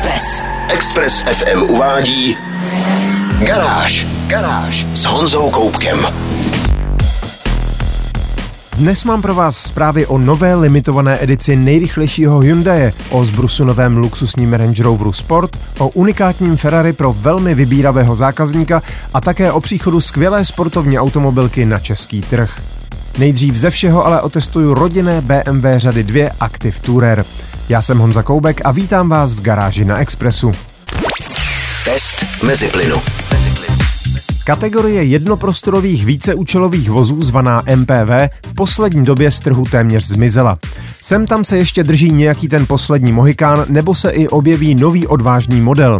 Express. Express FM uvádí Garáž. Garáž s Honzou Koupkem. Dnes mám pro vás zprávy o nové limitované edici nejrychlejšího Hyundai, o zbrusunovém luxusním Range Roveru Sport, o unikátním Ferrari pro velmi vybíravého zákazníka a také o příchodu skvělé sportovní automobilky na český trh. Nejdřív ze všeho ale otestuju rodinné BMW řady 2 Active Tourer. Já jsem Honza Koubek a vítám vás v garáži na Expressu. Test mezi plynu. Kategorie jednoprostorových víceúčelových vozů zvaná MPV v poslední době z trhu téměř zmizela. Sem tam se ještě drží nějaký ten poslední mohikán, nebo se i objeví nový odvážný model.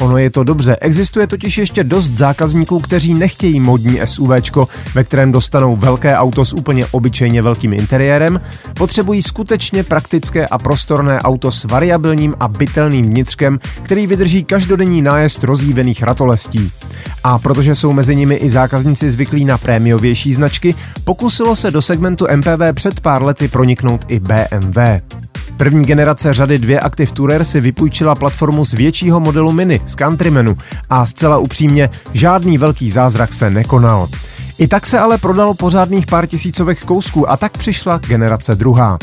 Ono je to dobře, existuje totiž ještě dost zákazníků, kteří nechtějí modní SUVčko, ve kterém dostanou velké auto s úplně obyčejně velkým interiérem, potřebují skutečně praktické a prostorné auto s variabilním a bytelným vnitřkem, který vydrží každodenní nájezd rozjívených ratolestí. A protože jsou mezi nimi i zákazníci zvyklí na prémiovější značky, pokusilo se do segmentu MPV před pár lety proniknout i BMW. První generace řady 2 Active Tourer si vypůjčila platformu z většího modelu Mini, z Countrymanu a zcela upřímně žádný velký zázrak se nekonal. I tak se ale prodalo pořádných pár tisícovek kousků a tak přišla generace druhá.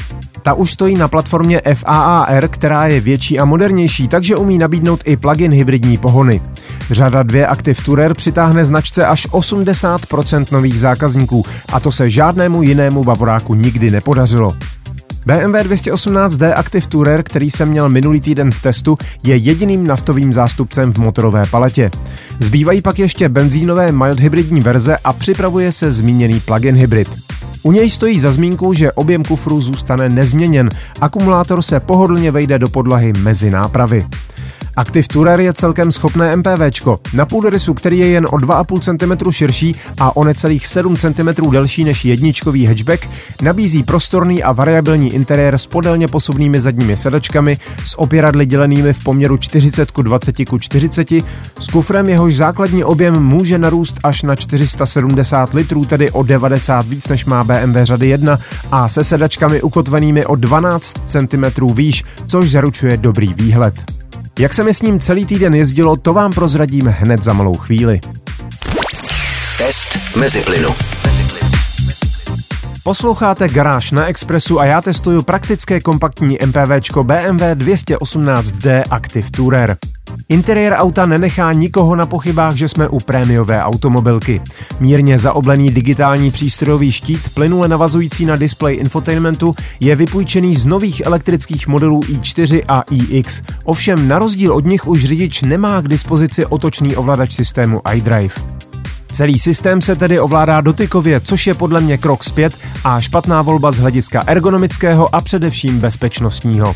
Ta už stojí na platformě FAAR, která je větší a modernější, takže umí nabídnout i plug-in hybridní pohony. Řada 2 Active Tourer přitáhne značce až 80% nových zákazníků a to se žádnému jinému bavoráku nikdy nepodařilo. BMW 218D Active Tourer, který jsem měl minulý týden v testu, je jediným naftovým zástupcem v motorové paletě. Zbývají pak ještě benzínové mild hybridní verze a připravuje se zmíněný plug-in hybrid. U něj stojí za zmínku, že objem kufru zůstane nezměněn, akumulátor se pohodlně vejde do podlahy mezi nápravy. Active Tourer je celkem schopné MPVčko. Na půdorysu, který je jen o 2,5 cm širší a o necelých 7 cm delší než jedničkový hatchback, nabízí prostorný a variabilní interiér s podélně posuvnými zadními sedačkami, s opěradly dělenými v poměru 40 k 20 k 40, s kufrem jehož základní objem může narůst až na 470 litrů, tedy o 90 víc než má BMW řady 1 a se sedačkami ukotvenými o 12 cm výš, což zaručuje dobrý výhled. Jak se mi s ním celý týden jezdilo, to vám prozradím hned za malou chvíli. Test mezi plynu. Posloucháte Garáž na Expressu a já testuju praktické kompaktní MPVčko BMW 218D Active Tourer. Interiér auta nenechá nikoho na pochybách, že jsme u prémiové automobilky. Mírně zaoblený digitální přístrojový štít, plynule navazující na displej infotainmentu, je vypůjčený z nových elektrických modelů i4 a iX. Ovšem na rozdíl od nich už řidič nemá k dispozici otočný ovladač systému iDrive. Celý systém se tedy ovládá dotykově, což je podle mě krok zpět a špatná volba z hlediska ergonomického a především bezpečnostního.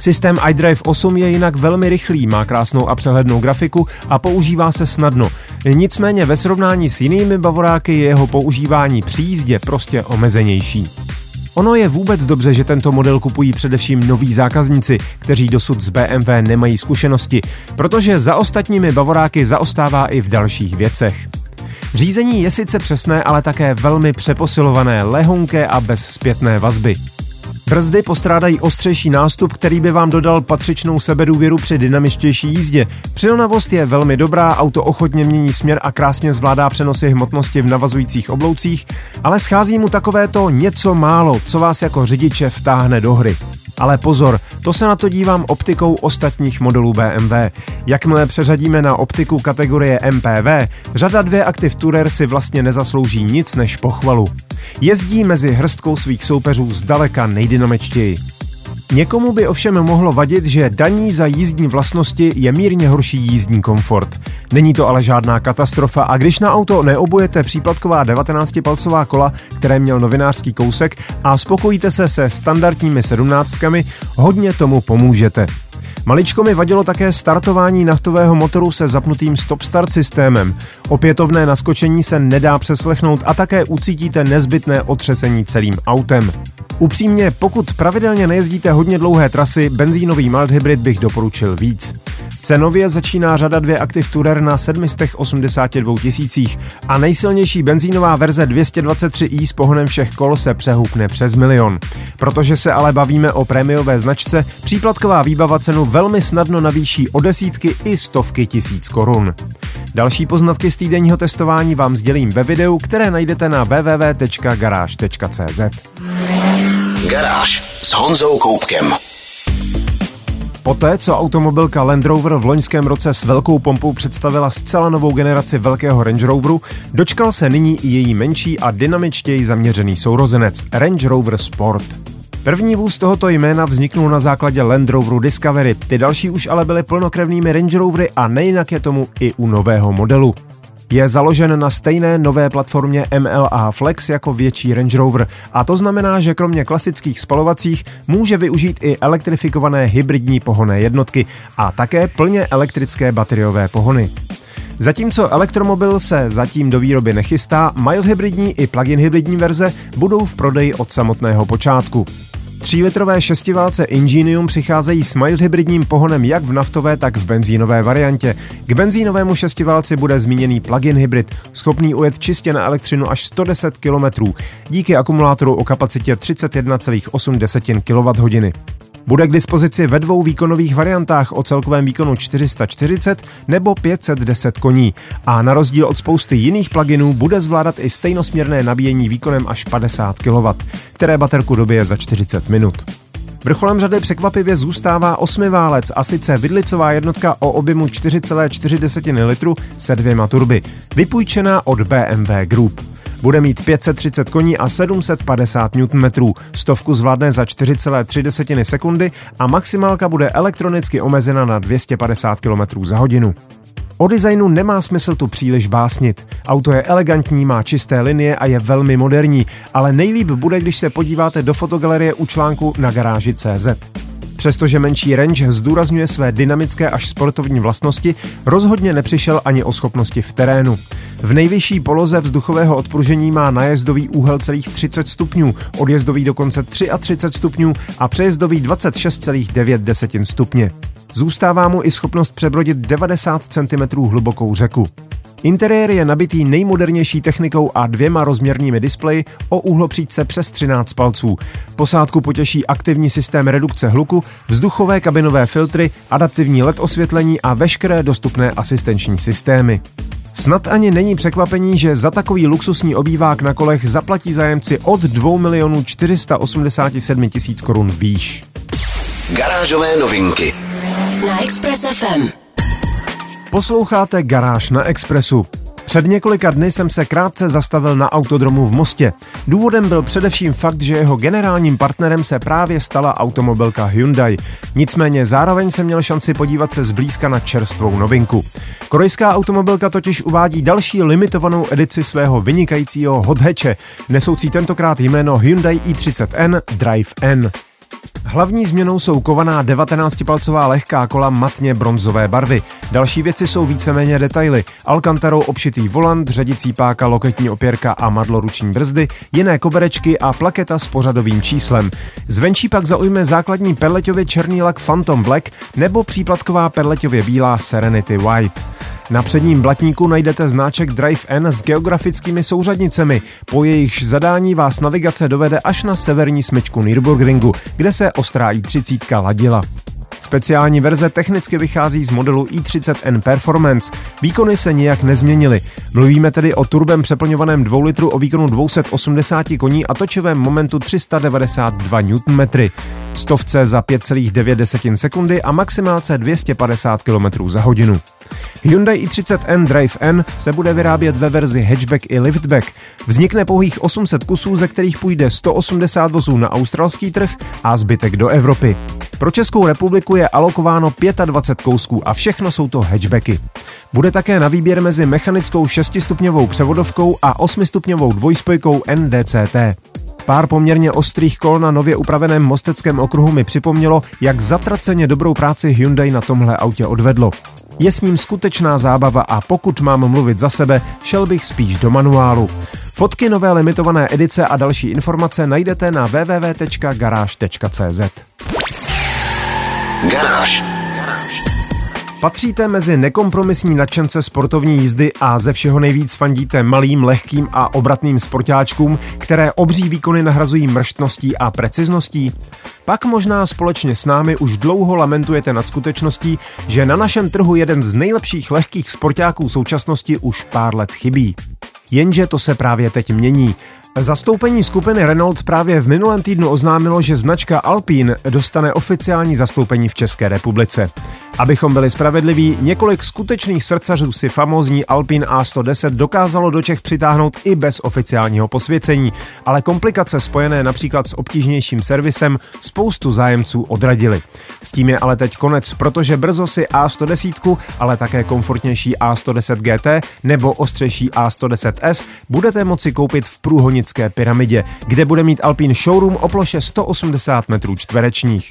Systém iDrive 8 je jinak velmi rychlý, má krásnou a přehlednou grafiku a používá se snadno. Nicméně ve srovnání s jinými bavoráky je jeho používání při jízdě prostě omezenější. Ono je vůbec dobře, že tento model kupují především noví zákazníci, kteří dosud z BMW nemají zkušenosti, protože za ostatními bavoráky zaostává i v dalších věcech. Řízení je sice přesné, ale také velmi přeposilované, lehonké a bez zpětné vazby. Brzdy postrádají ostřejší nástup, který by vám dodal patřičnou sebedůvěru při dynamičtější jízdě. Přilnavost je velmi dobrá, auto ochotně mění směr a krásně zvládá přenosy hmotnosti v navazujících obloucích, ale schází mu takovéto něco málo, co vás jako řidiče vtáhne do hry. Ale pozor, to se na to dívám optikou ostatních modelů BMW. Jakmile přeřadíme na optiku kategorie MPV, řada 2 Active Tourer si vlastně nezaslouží nic než pochvalu. Jezdí mezi hrstkou svých soupeřů zdaleka nejdynamičtěji. Někomu by ovšem mohlo vadit, že daní za jízdní vlastnosti je mírně horší jízdní komfort. Není to ale žádná katastrofa a když na auto neobujete příplatková 19-palcová kola, které měl novinářský kousek a spokojíte se se standardními sedmnáctkami, hodně tomu pomůžete. Maličko mi vadilo také startování naftového motoru se zapnutým stop-start systémem. Opětovné naskočení se nedá přeslechnout a také ucítíte nezbytné otřesení celým autem. Upřímně, pokud pravidelně nejezdíte hodně dlouhé trasy, benzínový mild hybrid bych doporučil víc. Cenově začíná řada 2 Active Tourer na 782 tisících a nejsilnější benzínová verze 223i s pohonem všech kol se přehoupne přes milion. Protože se ale bavíme o prémiové značce, příplatková výbava cenu velmi snadno navýší o desítky i stovky tisíc korun. Další poznatky z týdenního testování vám sdělím ve videu, které najdete na www.garage.cz. Garáž s Honzou Koupkem. Poté, co automobilka Land Rover v loňském roce s velkou pompou představila zcela novou generaci velkého Range Roveru, dočkal se nyní i její menší a dynamičtěji zaměřený sourozenec Range Rover Sport. První vůz tohoto jména vzniknul na základě Land Roveru Discovery, ty další už ale byly plnokrevnými Range Rovery a nejinak je tomu i u nového modelu. Je založen na stejné nové platformě MLA Flex jako větší Range Rover a to znamená, že kromě klasických spalovacích může využít i elektrifikované hybridní pohonné jednotky a také plně elektrické bateriové pohony. Zatímco elektromobil se zatím do výroby nechystá, mild hybridní i plug-in hybridní verze budou v prodeji od samotného počátku. 3-litrové šestiválce Ingenium přicházejí s mild hybridním pohonem jak v naftové, tak v benzínové variantě. K benzínovému šestiválci bude zmíněný plug-in hybrid, schopný ujet čistě na elektřinu až 110 km, díky akumulátoru o kapacitě 31,8 kWh. Bude k dispozici ve dvou výkonových variantách o celkovém výkonu 440 nebo 510 koní a na rozdíl od spousty jiných pluginů bude zvládat i stejnosměrné nabíjení výkonem až 50 kW, které baterku dobije za 40 minut. Vrcholem řady překvapivě zůstává osmiválec a sice vidlicová jednotka o objemu 4,4 litru se dvěma turby, vypůjčená od BMW Group. Bude mít 530 koní a 750 Nm, stovku zvládne za 4,3 sekundy a maximálka bude elektronicky omezena na 250 km za hodinu. O designu nemá smysl tu příliš básnit. Auto je elegantní, má čisté linie a je velmi moderní, ale nejlíp bude, když se podíváte do fotogalerie u článku na garáži CZ. Přestože menší range zdůrazňuje své dynamické až sportovní vlastnosti, rozhodně nepřišel ani o schopnosti v terénu. V nejvyšší poloze vzduchového odpružení má najezdový úhel celých 30 stupňů, odjezdový dokonce 33 stupňů a přejezdový 26,9 stupně. Zůstává mu i schopnost přebrodit 90 cm hlubokou řeku. Interiér je nabitý nejmodernější technikou a dvěma rozměrnými displeji o úhlopříčce přes 13 palců. Posádku potěší aktivní systém redukce hluku, vzduchové kabinové filtry, adaptivní LED osvětlení a veškeré dostupné asistenční systémy. Snad ani není překvapení, že za takový luxusní obývák na kolech zaplatí zájemci od 2 milionů 487 tisíc korun výš. Garážové novinky na Express FM. Posloucháte Garáž na Expressu. Před několika dny jsem se krátce zastavil na autodromu v Mostě. Důvodem byl především fakt, že jeho generálním partnerem se právě stala automobilka Hyundai. Nicméně zároveň jsem měl šanci podívat se zblízka na čerstvou novinku. Korejská automobilka totiž uvádí další limitovanou edici svého vynikajícího hothatche, nesoucí tentokrát jméno Hyundai i30N Drive N. Hlavní změnou jsou kovaná 19-palcová lehká kola matně bronzové barvy. Další věci jsou víceméně detaily. Alcantarou obšitý volant, řadicí páka, loketní opěrka a madlo ruční brzdy, jiné koberečky a plaketa s pořadovým číslem. Zvenčí pak zaujme základní perleťově černý lak Phantom Black nebo příplatková perleťově bílá Serenity White. Na předním blatníku najdete znáček Drive N s geografickými souřadnicemi. Po jejichž zadání vás navigace dovede až na severní smyčku Nürburgringu, kde se ostrá i30 ladila. Speciální verze technicky vychází z modelu i30N Performance. Výkony se nijak nezměnily. Mluvíme tedy o turbem přeplňovaném 2 litru o výkonu 280 koní a točivém momentu 392 Nm. Stovce za 5,9 sekundy a maximálce 250 km za hodinu. Hyundai i30N Drive N se bude vyrábět ve verzi hatchback i liftback. Vznikne pouhých 800 kusů, ze kterých půjde 180 vozů na australský trh a zbytek do Evropy. Pro Českou republiku je alokováno 25 kousků a všechno jsou to hatchbacky. Bude také na výběr mezi mechanickou 6-stupňovou převodovkou a 8-stupňovou dvojspojkou NDCT. Pár poměrně ostrých kol na nově upraveném mosteckém okruhu mi připomnělo, jak zatraceně dobrou práci Hyundai na tomhle autě odvedlo. Je s ním skutečná zábava a pokud mám mluvit za sebe, šel bych spíš do manuálu. Fotky nové limitované edice a další informace najdete na www.garage.cz. Garáž. Patříte mezi nekompromisní nadšence sportovní jízdy a ze všeho nejvíc fandíte malým, lehkým a obratným sportáčkům, které obří výkony nahrazují mrštností a precizností? Pak možná společně s námi už dlouho lamentujete nad skutečností, že na našem trhu jeden z nejlepších lehkých sportáků současnosti už pár let chybí. Jenže to se právě teď mění. Zastoupení skupiny Renault právě v minulém týdnu oznámilo, že značka Alpine dostane oficiální zastoupení v České republice. Abychom byli spravedliví, několik skutečných srdcařů si famózní Alpine A110 dokázalo do Čech přitáhnout i bez oficiálního posvěcení, ale komplikace spojené například s obtížnějším servisem spoustu zájemců odradili. S tím je ale teď konec, protože brzo si A110, ale také komfortnější A110 GT nebo ostřejší A110S budete moci koupit v průhonické pyramidě, kde bude mít Alpine showroom o ploše 180 metrů čtverečních.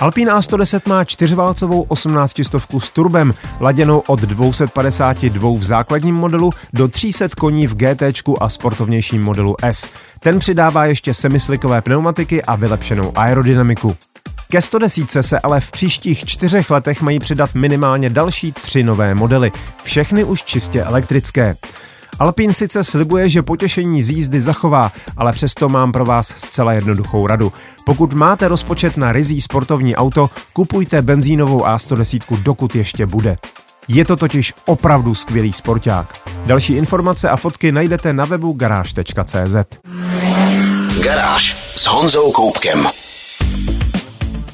Alpine A110 má čtyřválcovou 18 stovku s turbem, laděnou od 252 v základním modelu do 300 koní v GT a sportovnějším modelu S. Ten přidává ještě semislikové pneumatiky a vylepšenou aerodynamiku. Ke 110 se ale v příštích čtyřech letech mají přidat minimálně další tři nové modely, všechny už čistě elektrické. Alpín sice slibuje, že potěšení z jízdy zachová, ale přesto mám pro vás zcela jednoduchou radu. Pokud máte rozpočet na rizí sportovní auto, kupujte benzínovou A110, dokud ještě bude. Je to totiž opravdu skvělý sporták. Další informace a fotky najdete na webu garáž.cz. Garáž s Honzou Koupkem.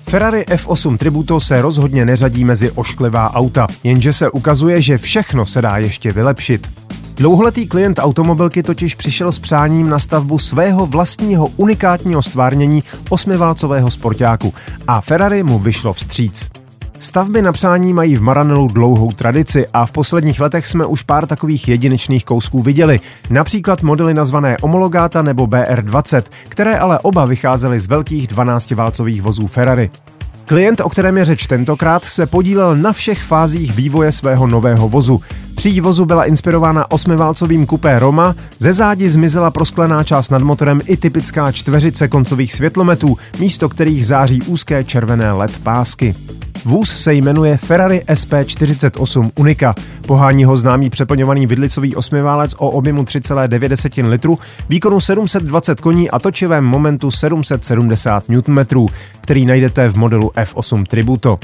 Ferrari F8 Tributo se rozhodně neřadí mezi ošklivá auta, jenže se ukazuje, že všechno se dá ještě vylepšit. Dlouholetý klient automobilky totiž přišel s přáním na stavbu svého vlastního unikátního stvárnění osmiválcového sportáku a Ferrari mu vyšlo vstříc. Stavby na přání mají v Maranelu dlouhou tradici a v posledních letech jsme už pár takových jedinečných kousků viděli, například modely nazvané Omologata nebo BR20, které ale oba vycházely z velkých 12-válcových vozů Ferrari. Klient, o kterém je řeč tentokrát, se podílel na všech fázích vývoje svého nového vozu. Příď vozu byla inspirována osmiválcovým kupé Roma, ze zádi zmizela prosklená část nad motorem i typická čtveřice koncových světlometů, místo kterých září úzké červené LED pásky. Vůz se jmenuje Ferrari SP48 Unica. Pohání ho známý přeplňovaný vidlicový osmiválec o objemu 3,9 litru, výkonu 720 koní a točivém momentu 770 Nm, který najdete v modelu F8 Tributo.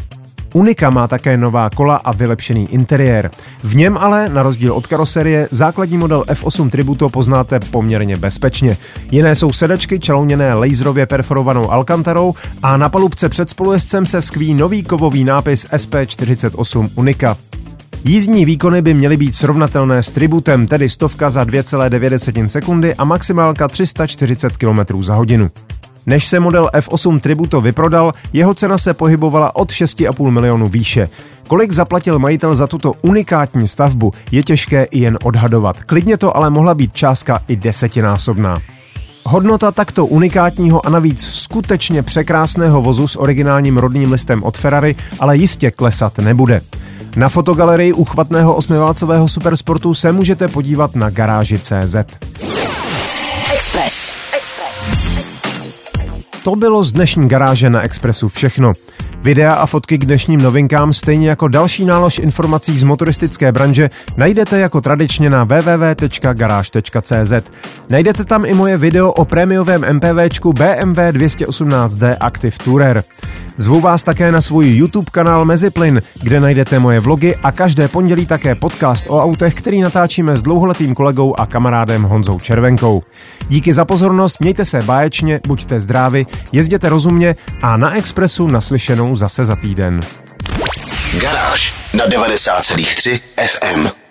Unika má také nová kola a vylepšený interiér. V něm ale, na rozdíl od karoserie, základní model F8 Tributo poznáte poměrně bezpečně. Jiné jsou sedačky čalouněné laserově perforovanou alkantarou a na palubce před spolujezdcem se skví nový kovový nápis SP48 Unika. Jízdní výkony by měly být srovnatelné s tributem, tedy stovka za 2,9 sekundy a maximálka 340 km za hodinu. Než se model F8 Tributo vyprodal, jeho cena se pohybovala od 6,5 milionů výše. Kolik zaplatil majitel za tuto unikátní stavbu, je těžké i jen odhadovat. Klidně to ale mohla být částka i desetinásobná. Hodnota takto unikátního a navíc skutečně překrásného vozu s originálním rodným listem od Ferrari ale jistě klesat nebude. Na fotogalerii uchvatného osmiválcového supersportu se můžete podívat na garáži CZ. Express. Express. To bylo z dnešní garáže na Expressu všechno. Videa a fotky k dnešním novinkám, stejně jako další nálož informací z motoristické branže, najdete jako tradičně na www.garage.cz. Najdete tam i moje video o prémiovém MPVčku BMW 218D Active Tourer. Zvu vás také na svůj YouTube kanál Meziplyn, kde najdete moje vlogy a každé pondělí také podcast o autech, který natáčíme s dlouholetým kolegou a kamarádem Honzou Červenkou. Díky za pozornost, mějte se báječně, buďte zdraví, jezděte rozumně a na Expressu naslyšenou zase za týden. Garáž na 90,3 FM.